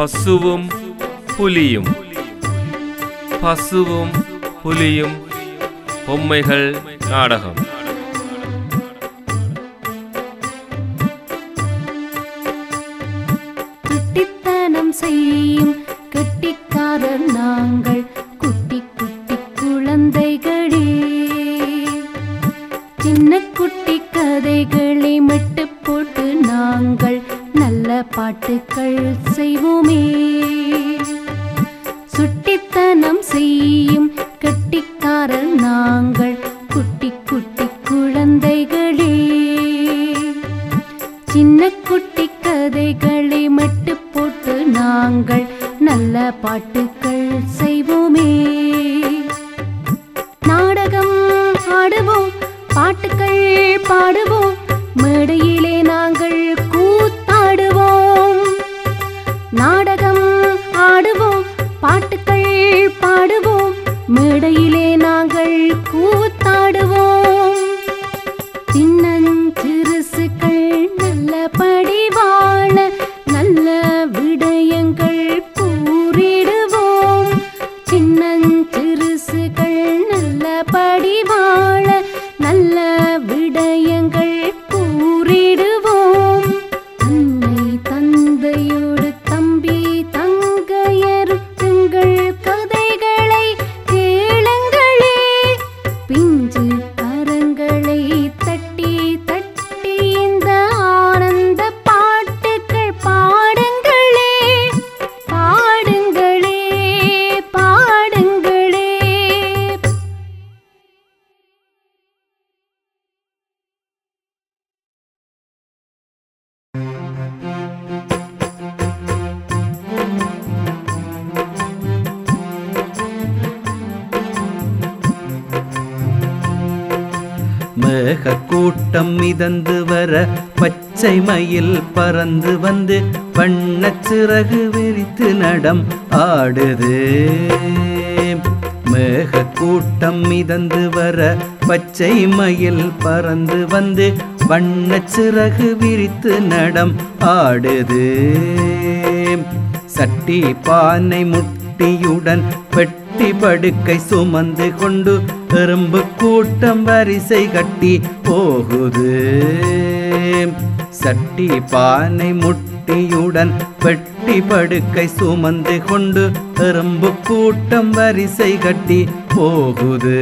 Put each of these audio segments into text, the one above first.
பசுவும் புலியும். பசுவும் புலியும் பொம்மைகள் நாடகம். பாட்டுக்கள் செய்வோமே. நாடகம் ஆடுவோம் பாட்டுக்கள் பாடுவோம் மேடையில் மிதந்து வர பச்சை மயில் பறந்து வந்து வண்ணச் சிறகு விரித்து நடம் ஆடுது. மேக கூட்டம் மிதந்து வர பச்சை மயில் பறந்து வந்து வண்ணச் சிறகு விரித்து நடம் ஆடுது. சட்டி பானை முட்டியுடன் பெட்டி படுக்கை சுமந்து கொண்டு எறும்பு கூட்டம் வரிசை கட்டி போகுது. சட்டி பானை முட்டியுடன் பெட்டி படுக்கை சுமந்து கொண்டு எறும்பு கூட்டம் வரிசை கட்டி போகுது.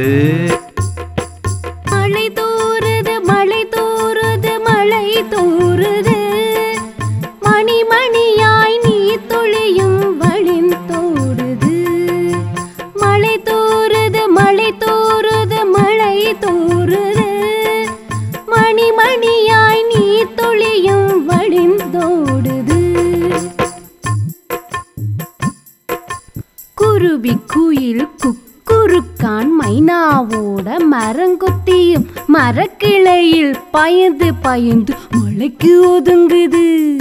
மரக்கிளையில் பயந்து பயந்து மலைக்கு ஒதுங்குது.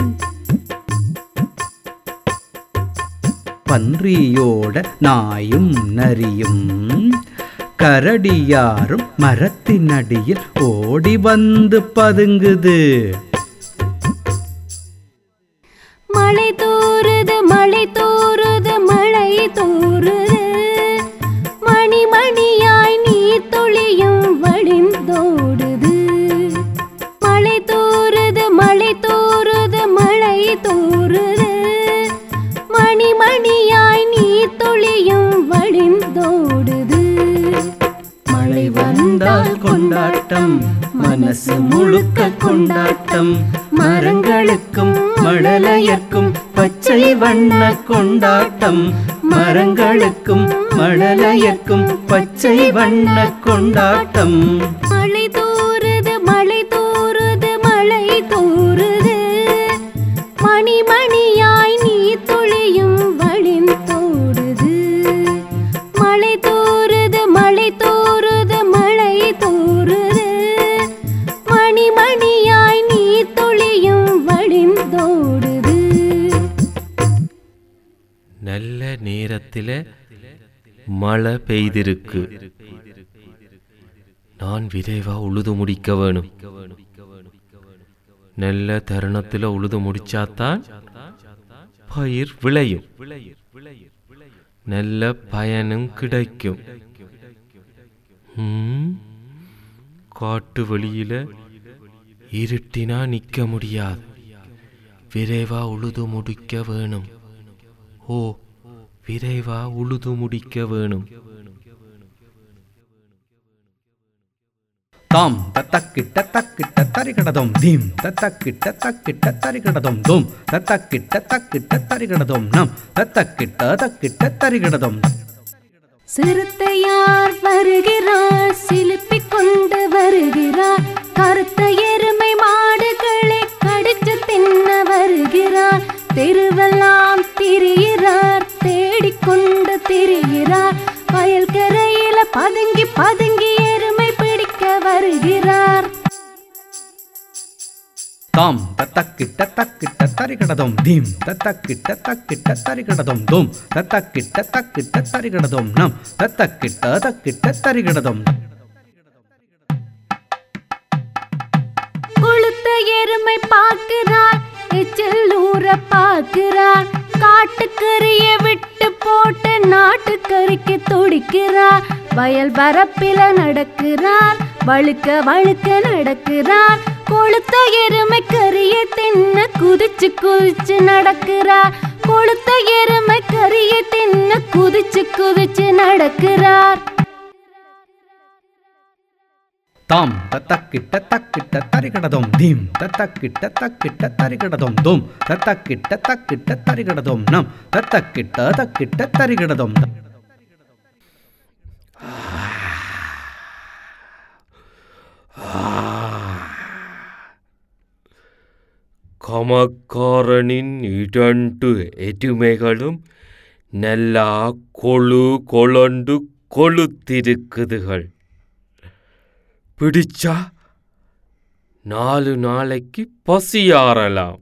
பன்றியோட நாயும் நரியும் கரடியாரும் மரத்தினடியில் ஓடி வந்து பதுங்குது. கொண்டாட்டம் மனசு முழுக்க கொண்டாட்டம். மரங்களுக்கும் மழலையர்க்கும் பச்சை வண்ண கொண்டாட்டம். மரங்களுக்கும் மழலையர்க்கும் பச்சை வண்ண கொண்டாட்டம். மழை மழை பெய்திருக்கு. நான் விரைவா உழுது முடிக்க வேணும். நல்ல தருணத்தில் உழுது முடிச்சாத்தான் பயிர் விளையும். நல்ல பயனும் கிடைக்கும். காட்டு வழியில இருட்டினா நிக்க முடியாது. விரைவா உழுது முடிக்க வேணும். ஓ விரைவா உழுது முடிக்க வேணும். தாம் தத்தக்கிட்ட தக்கிட்ட தரிகடதும் தீம் தத்தக்கிட்ட தக்கிட்ட தரிகடதும் தூம் தத்தக்கிட்ட தக்கிட்ட தரிகடதும் நம் தத்தக்கிட்ட தக்கிட்ட தரிகடதும். சிறுத்தையார் வருகிறார்? சிலுப்பிக் கொண்டு வருகிறார். கருத்த எருமை மாடுகளை கடிச்சு தின்ன வருகிறார். தெருவெல்லாம் திரிகிறார் தேடிக்கொண்டு திரிகிறார். வயல்கரையில பதுங்கி பதுங்கி எருமை பிடிக்க வருகிறார். தாம் தத்தக்கிட்ட தக்கிட்ட தரிகடதும் தீம் தத்தக்கிட்ட தக்கிட்ட தரிகடதும் தூம் தத்தக்கிட்ட தக்கிட்ட தரிகடதும் நம் தத்தக்கிட்ட தக்கிட்ட தரிகடதும் கொளுத்த எருமை பார்க்கிறார் எச்சில் ஊற பார்க்கிறார். காட்டுக்கறிய விட்டு போட்டு நாட்டுக்கறிக்கு துடிக்கிறார் வயல் பரப்பில நடக்கிறார் வழுக்க வழுக்க நடக்கிறார் கொளுத்த எருமை கறிய தின்ன குதிச்சு குதிச்சு நடக்கிறார் கொளுத்த எருமை கறிய தின்ன குதிச்சு குதிச்சு நடக்கிறார் தாம். தத்தக்கிட்ட தக்கிட்ட தரிகடதோம். தீம். தத்தக்கிட்ட தக்கிட்ட தரிகடதோம். தோம். தத்தக்கிட்ட தக்கிட்ட தரிகடதோம். நம். தத்தக்கிட்ட தக்கிட்ட தரிகடதோம். கமக்காரனின் இடண்டு எருமைகளும் நல்லா கொழு கொழண்டு கொளுத்திருக்குதுகள் பிடிச்சா? நாலு நாளைக்கு பசியாறலாம்.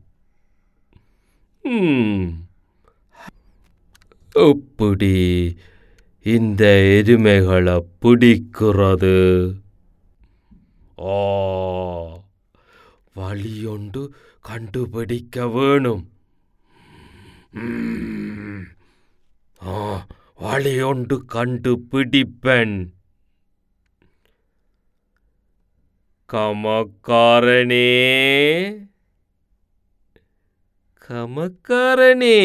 எப்படி இந்த எருமைகளை பிடிக்கிறது? ஆ வழியொண்டு கண்டுபிடிக்க வேணும். ஆ, வழியொண்டு கண்டுபிடிப்பேன். கமக்காரனே கமக்காரனே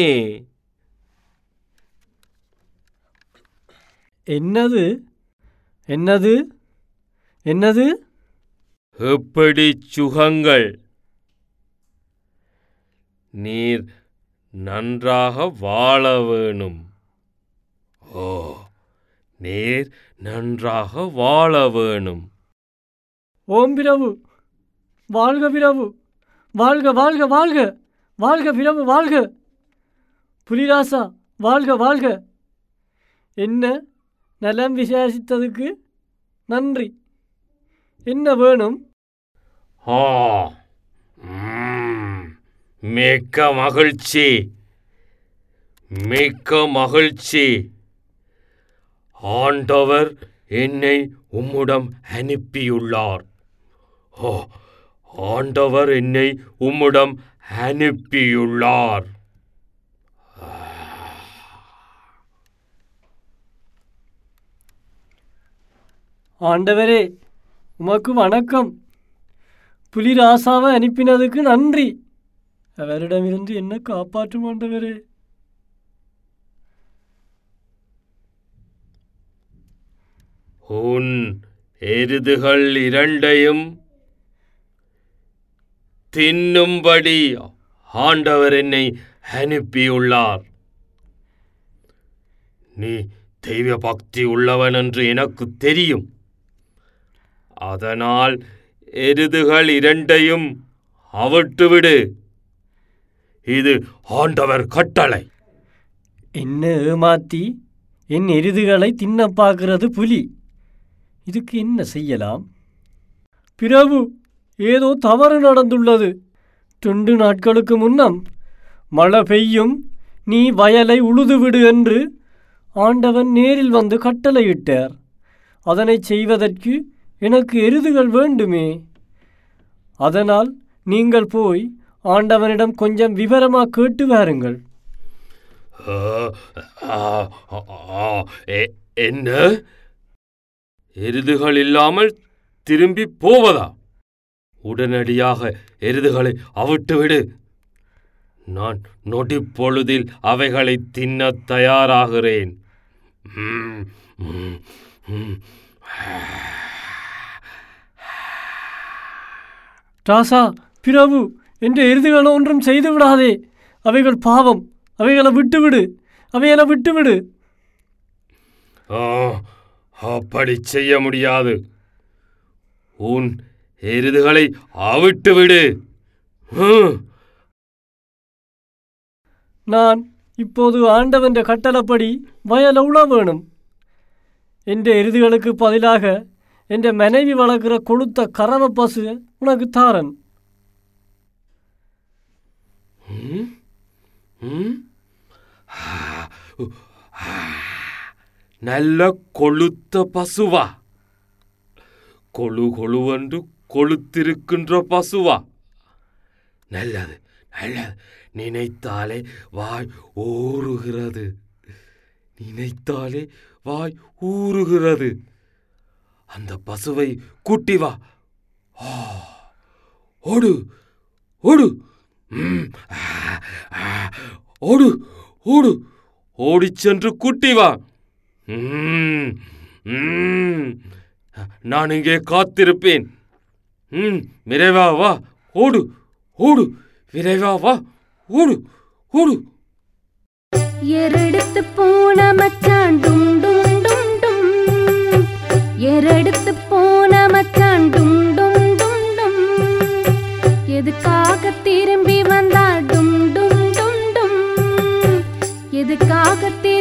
என்னது? என்னது? என்னது? எப்படி சுகங்கள்? நீர் நன்றாக வாழ வேணும். ஓ நீர் நன்றாக வாழ வேணும். ஓம் பிரபு வாழ்க பிரபு வாழ்க வாழ்க வாழ்க. வாழ்க பிரபு வாழ்க. புலிராசா வாழ்க வாழ்க. என்ன நலம் விசாரித்ததுக்கு நன்றி. என்ன வேணும்? ஆ மிக்க மகிழ்ச்சி. மிக்க மகிழ்ச்சி. ஆண்டவர் என்னை உம்முடம் அனுப்பியுள்ளார். ஓ ஆண்டவர் என்னை உம்முடம் அனுப்பியுள்ளார். ஆண்டவரே உமக்கு வணக்கம். புலிராசாவை அனுப்பினதுக்கு நன்றி. அவரிடமிருந்து என்ன காப்பாற்றும் ஆண்டவரே? உன் எருதுகள் இரண்டையும் தின்னும்படி ஆண்டவர் என்னை அனுப்பியுள்ளார். நீ தெய்வ பக்தி உள்ளவன் என்று எனக்கு தெரியும். அதனால் எருதுகள் இரண்டையும் அவிட்டுவிடு. இது ஆண்டவர் கட்டளை. என்ன ஏமாத்தி என் எருதுகளை தின்ன பார்க்கிறது புலி. இதுக்கு என்ன செய்யலாம்? பிரபு ஏதோ தவறு நடந்துள்ளது. துண்டு நாட்களுக்கு முன்னம் மழை பெய்யும் நீ வயலை உழுதுவிடு என்று ஆண்டவன் நேரில் வந்து கட்டளையிட்டார். அதனை செய்வதற்கு எனக்கு எருதுகள் வேண்டுமே. அதனால் நீங்கள் போய் ஆண்டவனிடம் கொஞ்சம் விவரமாக கேட்டு வாருங்கள். ஆ, என்ன? எருதுகள் இல்லாமல் திரும்பி போவதா? உடனடியாக எருதுகளை அவிட்டு விடு. நான் நொடிப்பொழுதில் அவைகளை தின்னத் தயாராகிறேன். ராசா பிரபு என்ற எருதுகளை ஒன்றும் செய்து விடாதே. அவைகள் பாவம். அவைகளை விட்டுவிடு அவைகளை விட்டுவிடு ஆ, அப்படி செய்ய முடியாது. உன் எருதுகளை அவிட்டு விடு. நான் இப்போது ஆண்டவன்ற கட்டளப்படி வயல உழ வேணும். என்ற எருதுகளுக்கு பதிலாக என்ற மனைவி வளர்க்கிற கொளுத்த கறவ பசு உனக்கு தாரன். நல்ல கொளுத்த பசுவா? கொழு கொழுவென்று கொளுத்திருக்கின்ற பசுவா? நல்லது நல்லது. நினைத்தாலே வாய் ஊறுகிறது. நினைத்தாலே வாய் ஊறுகிறது. அந்த பசுவை கூட்டி வா. ஓடு ஓடு. ஓடு ஓடு. ஓடிச் சென்று கூட்டி வா. நான் இங்கே காத்திருப்பேன். ம் விரைவா வா ஓடு ஓடு விரைவா வா ஓடு ஓடு. எரெடுத்து போன மச்சான் டும் டும் டும் டும். எரெடுத்து போன மச்சான் டும் டும் டும் டும். எதுக்காக திரும்பி வந்தா டும் டும் டும் டும். எதுக்காக திரும்பி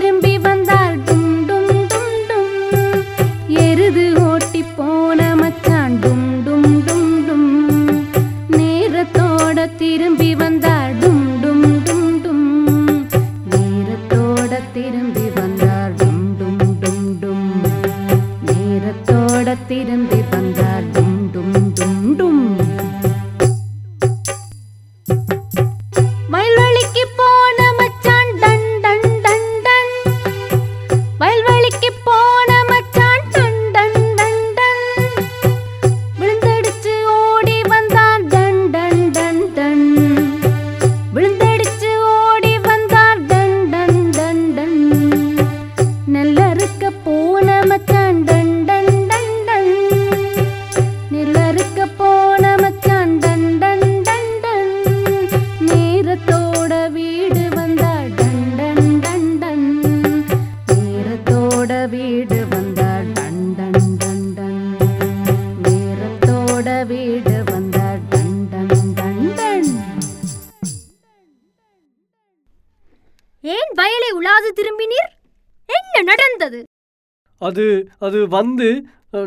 அது அது வந்து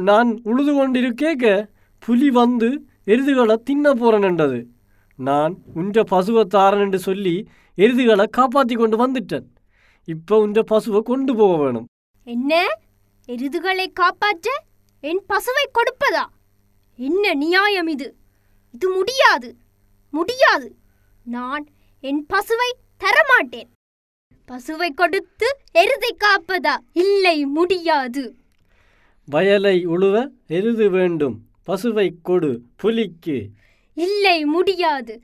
நான் உழுது கொண்டிருக்கேக்க புலி வந்து எருதுகளை தின்ன போறேன்ன்றது. நான் உன்ற பசுவை தாரன் சொல்லி எருதுகளை காப்பாற்றி கொண்டு வந்துட்டேன். இப்போ உன்ற பசுவை கொண்டு போக வேணும். என்ன? எருதுகளை காப்பாற்ற என் பசுவை கொடுப்பதா? என்ன நியாயம் இது? இது முடியாது. முடியாது. நான் என் பசுவை தரமாட்டேன். பசுவை கொடுத்து எருதை காப்பதா? இல்லை முடியாது. வயலை உழுவ எருது வேண்டும். பசுவை கொடு புலிக்கு. இல்லை முடியாது.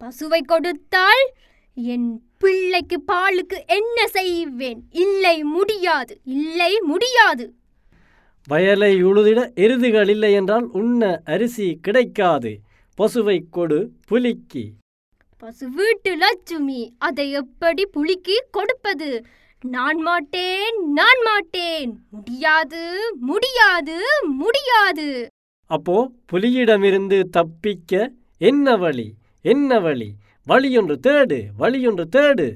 பசுவை கொடுத்தால் என் பிள்ளைக்கு பாலுக்கு என்ன செய்வேன்? இல்லை முடியாது. இல்லை முடியாது. வயலை உழுதிட எருதுகள் இல்லை என்றால் உண்ண அரிசி கிடைக்காது. பசுவை கொடு புலிக்கு. பசு வீட்டு லட்சுமி அதை எப்படி புலிக்கு கொடுப்பது? நான் மாட்டேன் நான் மாட்டேன். முடியாது முடியாது முடியாது. அப்போ புலியிடமிருந்து தப்பிக்க என்ன வழி? என்ன வழி? வழியொன்று தேடு வழியொன்று தேடு.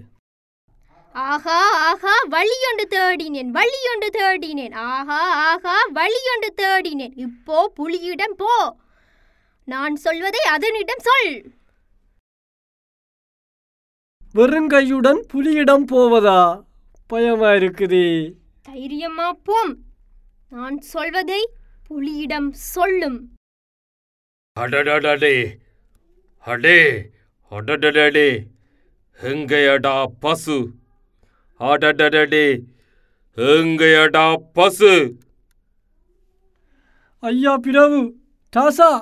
ஆஹா ஆஹா வழியொன்று தேடினேன் வழியொன்று தேடினேன். ஆஹா ஆஹா வழியொன்று தேடினேன். இப்போ புலியிடம் போ. நான் சொல்வதை அதனிடம் சொல். வெறுங்கையுடன் புலியிடம் போவதா? பயமா இருக்குதே. தைரியமா போம். நான் சொல்வதை புலியிடம் சொல்லும். அடடடடே. அடே. அடடடடே. எங்கேயடா பசு? அடடடடே. எங்கேயடா பசு? ஐயா பிரபு ராசா.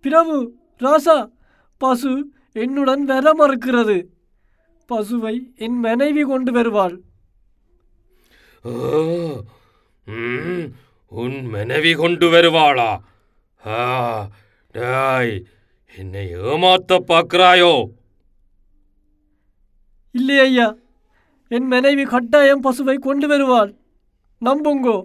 பிரபு ராசா. பசு என்னுடன் வர மறுக்கிறது. பசுவை என் மனைவி கொண்டு வருவாள். உன் மனைவி கொண்டு வருவாளா? டேய் என்னை ஏமாத்த பார்க்கிறாயோ? இல்லை ஐயா என் மனைவி கட்டாயம் பசுவை கொண்டு வருவாள். நம்புங்கோ.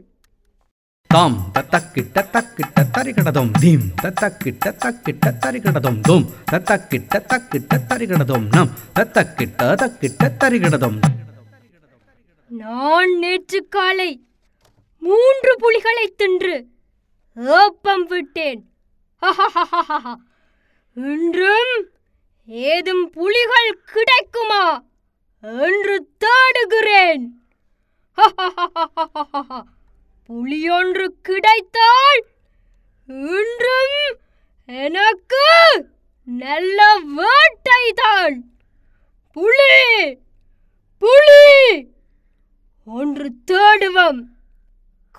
தாம் தத்தக்கிட்ட தக்கிட்ட தரிகடதும் தீம் தத்தக்கிட்ட தக்கிட்ட தரிகடதும் தோம் தத்தக்கிட்ட தக்கிட்ட தரிகடதும் நம் தத்தக்கிட்ட தக்கிட்ட தரிகடதும் நான் நேற்று காலை மூன்று புலிகளை தின்று ஏப்பம் விட்டேன். இன்றும் ஏதும் புலிகள் கிடைக்குமா என்று தேடுகிறேன். ஹஹஹஹஹஹஹ. புலியொன்று கிடைத்தால் இன்றும் எனக்கு நல்ல வேட்டைதான் புலி புலி ஒன்று தேடுவம்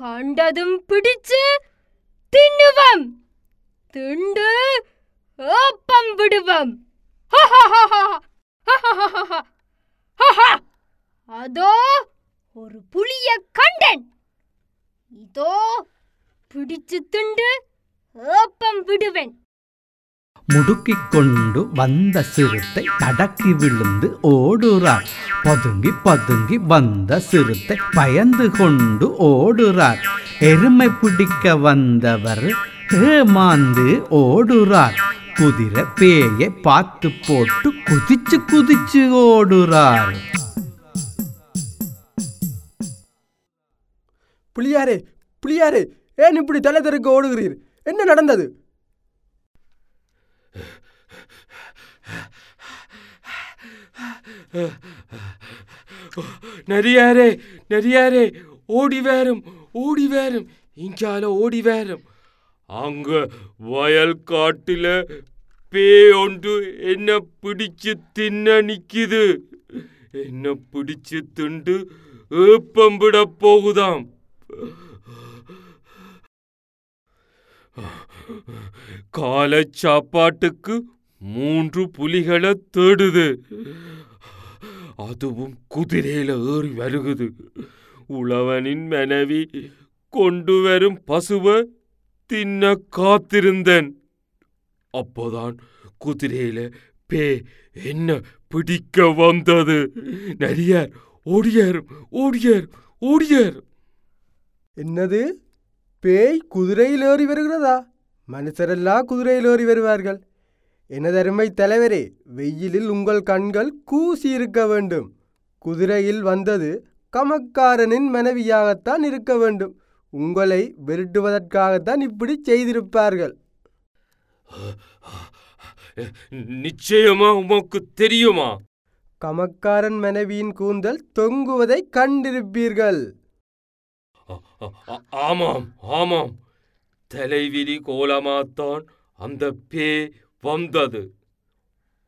கண்டதும் பிடிச்சு தின்னுவம் திண்டு ஏப்பம் விடுவம் அதோ ஒரு புலிய கண்டன் இதோ பிடிச்சு திண்டு ஏப்பம் விடுவேன். முடுக்கிக் கொண்டு வந்த சிறுத்தை தடக்கி விழுந்து ஓடுறார். பதுங்கி பதுங்கி வந்த சிறுத்தை பயந்து கொண்டு ஓடுறார். எருமை பிடிக்க வந்தவர் ஏமாந்து ஓடுறார். குதிரை பேயை பார்த்து போட்டு குதிச்சு குதிச்சு ஓடுறார். புளியாரே புளியாரே ஏன் இப்படி தலை தெருக்க ஓடுகிறீர்? என்ன நடந்தது? நரியாரே நரியாரே ஓடி வேறும் ஓடி வேறும் இங்கால ஓடி வேறும். அங்க வயல் காட்டில பே ஒன்று என்ன பிடிச்சு தின்ன நிக்குது? என்ன பிடிச்சு திண்டு ஏப்பம் விட போகுதாம்? காலை சாப்பாட்டுக்கு மூன்று புலிகளை தேடுது. அதுவும் குதிரையில ஏறி வருகுது. உழவனின் மனைவி கொண்டு வரும் பசுவை தின்ன காத்திருந்தேன். அப்போதான் குதிரையில பே என்ன பிடிக்க வந்தது? நரியார் ஓடியார் ஓடியார் ஓடியார். என்னது? பேய் குதிரையில் ஏறி வருகிறதா? மனுஷரெல்லாம் குதிரையில் ஏறி வருவார்கள். எனதருமை தலைவரே வெயிலில் உங்கள் கண்கள் கூசி இருக்க வேண்டும். குதிரையில் வந்தது கமக்காரனின் மனைவியாகத்தான் இருக்க வேண்டும். உங்களை விரட்டுவதற்காகத்தான் இப்படி செய்திருப்பார்கள். நிச்சயமா உமக்கு தெரியுமா? கமக்காரன் மனைவியின் கூந்தல் தொங்குவதை கண்டிருப்பீர்கள். ஆமாம் ஆமாம். தலைவிரி கோலமாத்தான் அந்த பே வந்தது.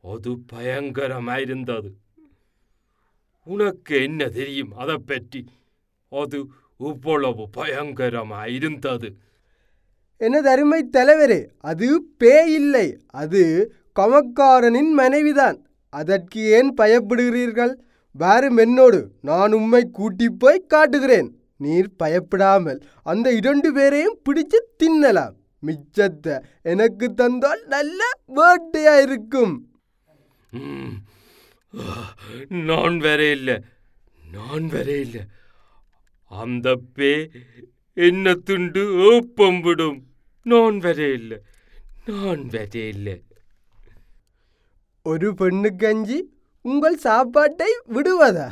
அது பயங்கரமாயிருந்தது. உனக்கு என்ன தெரியும் அதை பற்றி? அது இவ்வளவு பயங்கரமாயிருந்தது. எனது அருமை தலைவரே அது பேய் இல்லை. அது கமக்காரனின் மனைவிதான். அதற்கு ஏன் பயப்படுகிறீர்கள்? வாரும் என்னோடு நான் உம்மை கூட்டி போய் காட்டுகிறேன். நீர் பயப்படாமல் அந்த இரண்டு பேரையும் பிடிச்சு தின்னலாம். மிச்சத்தை எனக்கு தந்தால் நல்ல வேட்டையா இருக்கும். நான் வேற இல்லை. நான் வேற இல்லை. அந்த பே என்ன துண்டு ஏப்பம் விடும். நான் வேற இல்லை. நான் வேற இல்லை. ஒரு பெண்ணுக்கஞ்சி உங்கள் சாப்பாட்டை விடுவதா?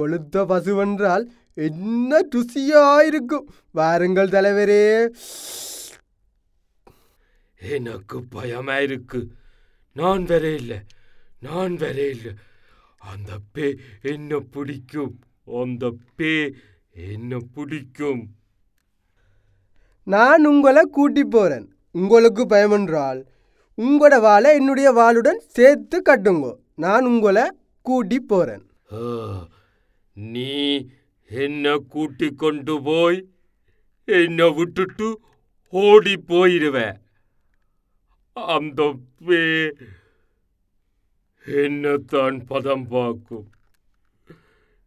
கொளுத்த பசுவென்றால் என்ன ருசியாயிருக்கும். வாருங்கள் தலைவரே. எனக்கு பயமா இருக்கு நான் வேற இல்லை. நான் வேற இல்லை. அந்த பே என்ன பிடிக்கும்? அந்த பே என்ன பிடிக்கும்? நான் உங்களை கூட்டி போறேன். உங்களுக்கு பயமென்றால் உங்களோட வாளை என்னுடைய வாளுடன் சேர்த்து கட்டுங்கோ. நான் உங்களை கூட்டி போறேன். நீ என்ன கூட்டி கொண்டு போய் என்னை விட்டுட்டு ஓடி போயிடுவ அந்த பே என்னத்தான் பதம் பார்க்கும்?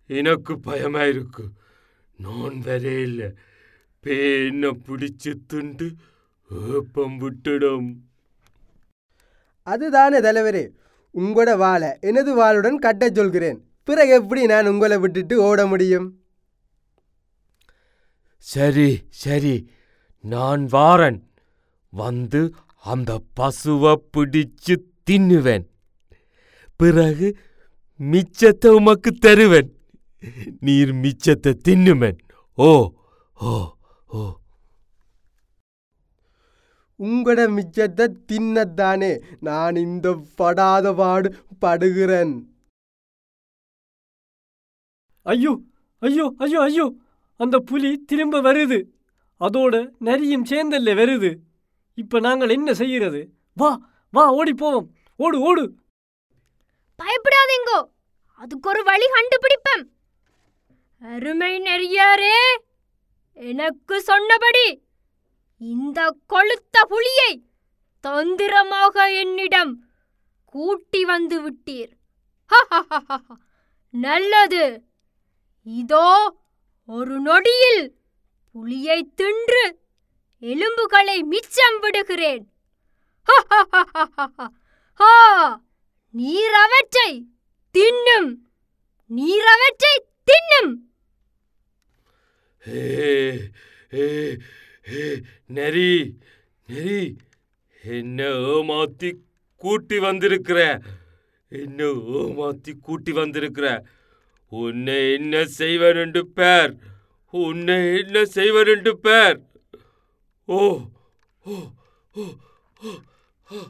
எனக்கு பயமா இருக்கு. நான் வரையில பே என்ன பிடிச்சு துண்டு ஏப்பம் விட்டுடும். அதுதானே தலைவரே. உங்களோட வாழை எனது வாளுடன் கட்டச் சொல்கிறேன். பிறகு எப்படி நான் உங்களை விட்டுட்டு ஓட முடியும்? சரி சரி. நான் வாரன். வந்து அந்த பசுவை பிடிச்சு தின்னுவேன். பிறகு மிச்சத்தை உமக்கு தருவேன். நீர் மிச்சத்தை தின்னுமென். ஓ ஓ ஓ. உங்களோட மிச்சத்தை தின்னத்தானே. நான் இந்த படாத பாடு படுகிறேன். ஐயோ ஐயோ ஐயோ ஐயோ. அந்த புலி திரும்ப வருது. அதோட நரியும் சேர்ந்தல்ல வருது. இப்ப நாங்கள் என்ன செய்கிறது? வா வா ஓடி போவோம். ஓடு ஓடு. பயப்படாதீங்கோ. அதுக்கு ஒரு வழி கண்டுபிடிப்பேன். அருமை நெறியாரே எனக்கு சொன்னபடி இந்த கொளுத்த புலியை தந்திரமாக என்னிடம் கூட்டி வந்து விட்டீர். நல்லது. இதோ ஒரு நொடியில் புலியை தின்று எலும்புகளை மிச்சம் விடுகிறேன். ஹா நீர் அவற்றை தின்னும். நீர் அவற்றை தின்னும். நெறி நெறி என்ன ஏமாத்தி கூட்டி வந்திருக்கிற என்ன ஏமாத்தி கூட்டி வந்திருக்கிற உன்னை என்ன செய்வன் என்று பேர். உன்னை என்ன செய்வன் என்று பேர். ஓ ஓ ஓ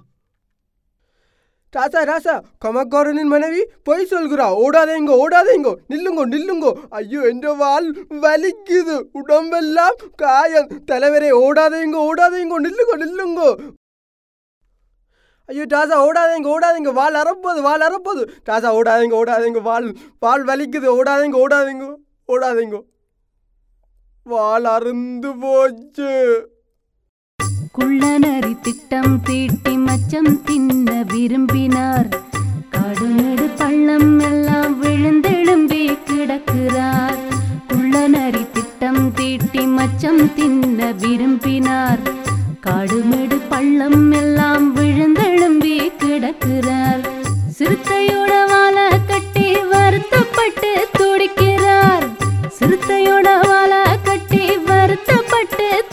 ராசா ராசா கமக்காரனின் மனைவி பொய் சொல்கிறா. ஓடாதேங்கோ ஓடாதேங்கோ நில்லுங்கோ நில்லுங்கோ. ஐயோ என்ற வால் வலிக்குது. உடம்பெல்லாம் காயம். தலைவரே ஓடாதேங்கோ ஓடாதேங்கோ நில்லுங்கோ நில்லுங்கோ. ஐயோ டாசா ஓடாதேங்க ஓடாதீங்க வால் அறப்போது வால் அறப்போது டாசா ஓடாதீங்க ஓடாதீங்க வால் வால் வலிக்குது ஓடாதீங்க ஓடாதீங்க ஓடாதீங்க. வால் அருந்து போச்சு. குள்ளநரி திட்டம் தீட்டி மச்சம் தின்ன விரும்பினார். காடுநெடு பள்ளம் எல்லாம் விழுந்தெழும்பி கிடக்கிறார். குள்ளநரி திட்டம் தீட்டி மச்சம் தின்ன விரும்பினார். காடுமேடு பள்ளம் எல்லாம் விழுந்தெழும்பி கிடக்கிறார். சிறுத்தையோட வாழ கட்டி வருத்தப்பட்டு துடிக்கிறார். சிறுத்தையோட வாழ கட்டி வருத்தப்பட்டு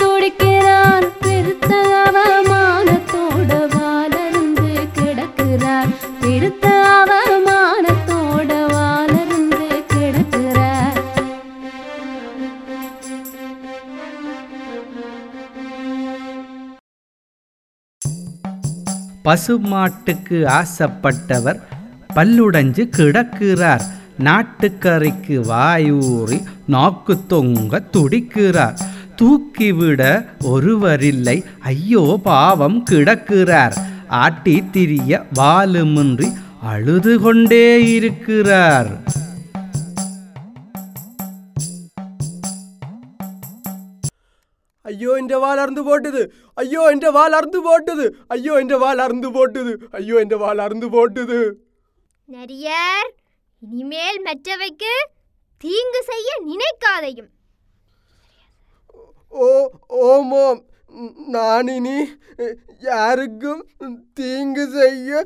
பசுமாட்டுக்கு ஆசைப்பட்டவர் பல்லுடைஞ்சு கிடக்கிறார். நாட்டுக்கரைக்கு வாயூறி நாக்கு தொங்க துடிக்கிறார். தூக்கிவிட ஒருவரில்லை ஐயோ பாவம் கிடக்கிறார். ஆட்டி திரிய வாலுமின்றி அழுது கொண்டே இருக்கிறார். ஐயோ என்ற வால் அறுந்து போட்டுது. ஐயோ என்ற வால் அறுந்து போட்டுது. ஐயோ என்ற வால் அறுந்து போட்டுது. ஐயோ என்ற வால் அறுந்து போட்டுது. நரியார் இனிமேல் மற்றவைக்கு தீங்கு செய்ய நினைக்காதையும். ஓ ஓமோம் நான் இனி யாருக்கும் தீங்கு செய்ய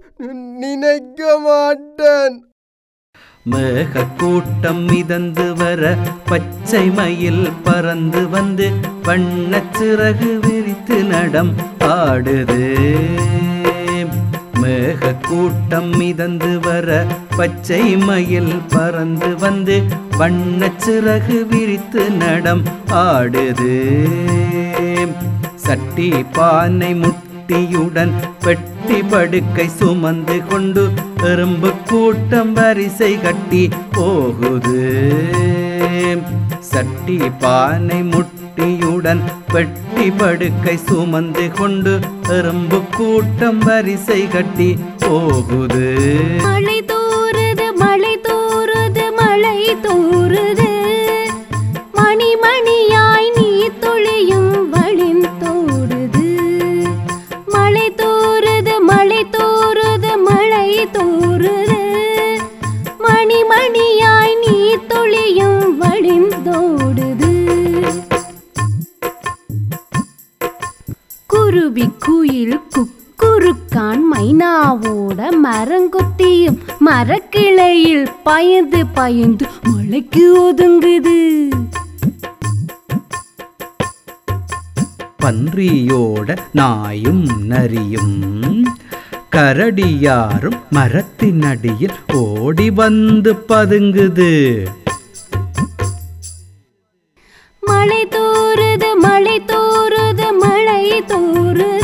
நினைக்க மாட்டேன். மேகக்கூட்டம் மிதந்து வர பச்சை மயில் பறந்து வந்து வண்ணச் சிறகு விரித்து நடம் ஆடுது மேகக்கூட்டம் மிதந்து வர பச்சை மயில் பறந்து வந்து வண்ணச் சிறகு விரித்து நடம் ஆடுது சட்டி பானை முட்டை முட்டியுடன் பெட்டி படுக்கை சுமந்து கொண்டு எறும்பு கூட்டம் வரிசை கட்டி போகுது. சட்டி பானை முட்டியுடன் பெட்டி படுக்கை சுமந்து கொண்டு எறும்பு கூட்டம் வரிசை கட்டி போகுது. மழை தூறுது மழை தூறுது மழை தூறுது மைனாவோட மரங்கொத்தியும் மரக்கிளையில் பயந்து பயந்து மழைக்கு ஒதுங்குது. பன்றியோட நாயும் நரியும் கரடியாரும் மரத்தினடியில் ஓடி வந்து பதுங்குது. மழை தூறுது மழை தூறுது மழை தூறுது.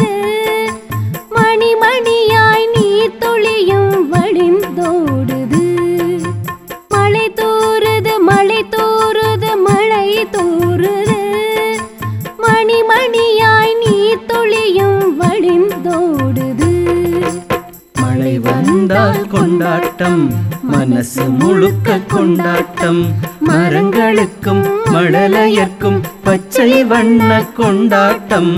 வந்தால் கொண்டாட்டம். மனசு முழுக்க கொண்டாட்டம். மரங்களுக்கும் மழலையர்க்கும் பச்சை வண்ண கொண்டாட்டம்.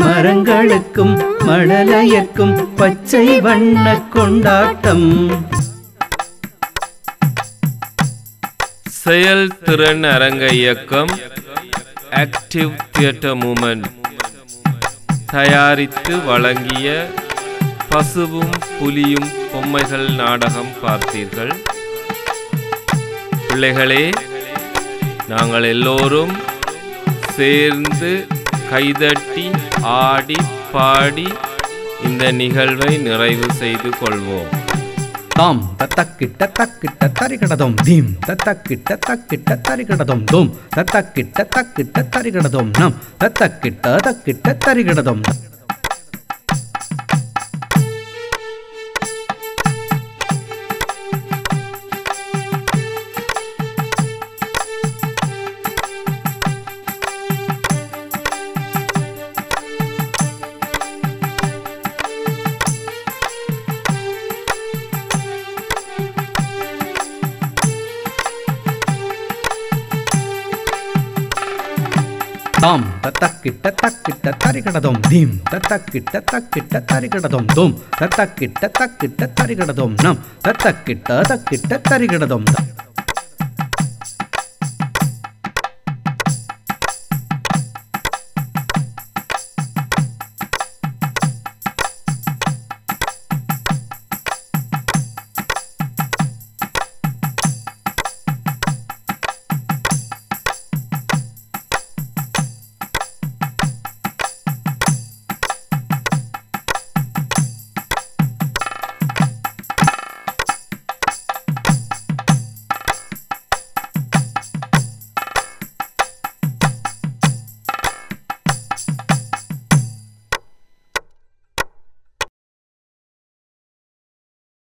மரங்களுக்கும் மழலையர்க்கும் பச்சை வண்ண கொண்டாட்டம். செயல் திறன் அரங்க இயக்கம் ஆக்டிவ் தியேட்டர் மூமெண்ட் தயாரித்து வழங்கிய பசுவும் புலியும் பொம்மைகள் நாடகம் பார்த்தீர்கள். பிள்ளைகளே நாங்கள் எல்லோரும் சேர்ந்து கைதட்டி ஆடி பாடி இந்த நிகழ்வை நிறைவு செய்து கொள்வோம். தாம் தத்தக்கிட்ட தக்கிட்ட தரிகடதோம் தீம் தத்தக்கிட்ட தக்கிட்ட தரிகடதோம் தோம் தத்தக்கிட்ட தக்கிட்ட தரிகடதோம் நம் தத்தக்கிட்ட தக்கிட்ட தரிகடதோம். தாம். தத்தக்கிட்ட தக்கிட்ட தரிகடதோம். தீம். தத்தக்கிட்ட தக்கிட்ட தரிகடதோம். தோம். தத்தக்கிட்ட தக்கிட்ட தரிகடதோம். நம். தத்தக்கிட்ட தக்கிட்ட தரிகடதும்.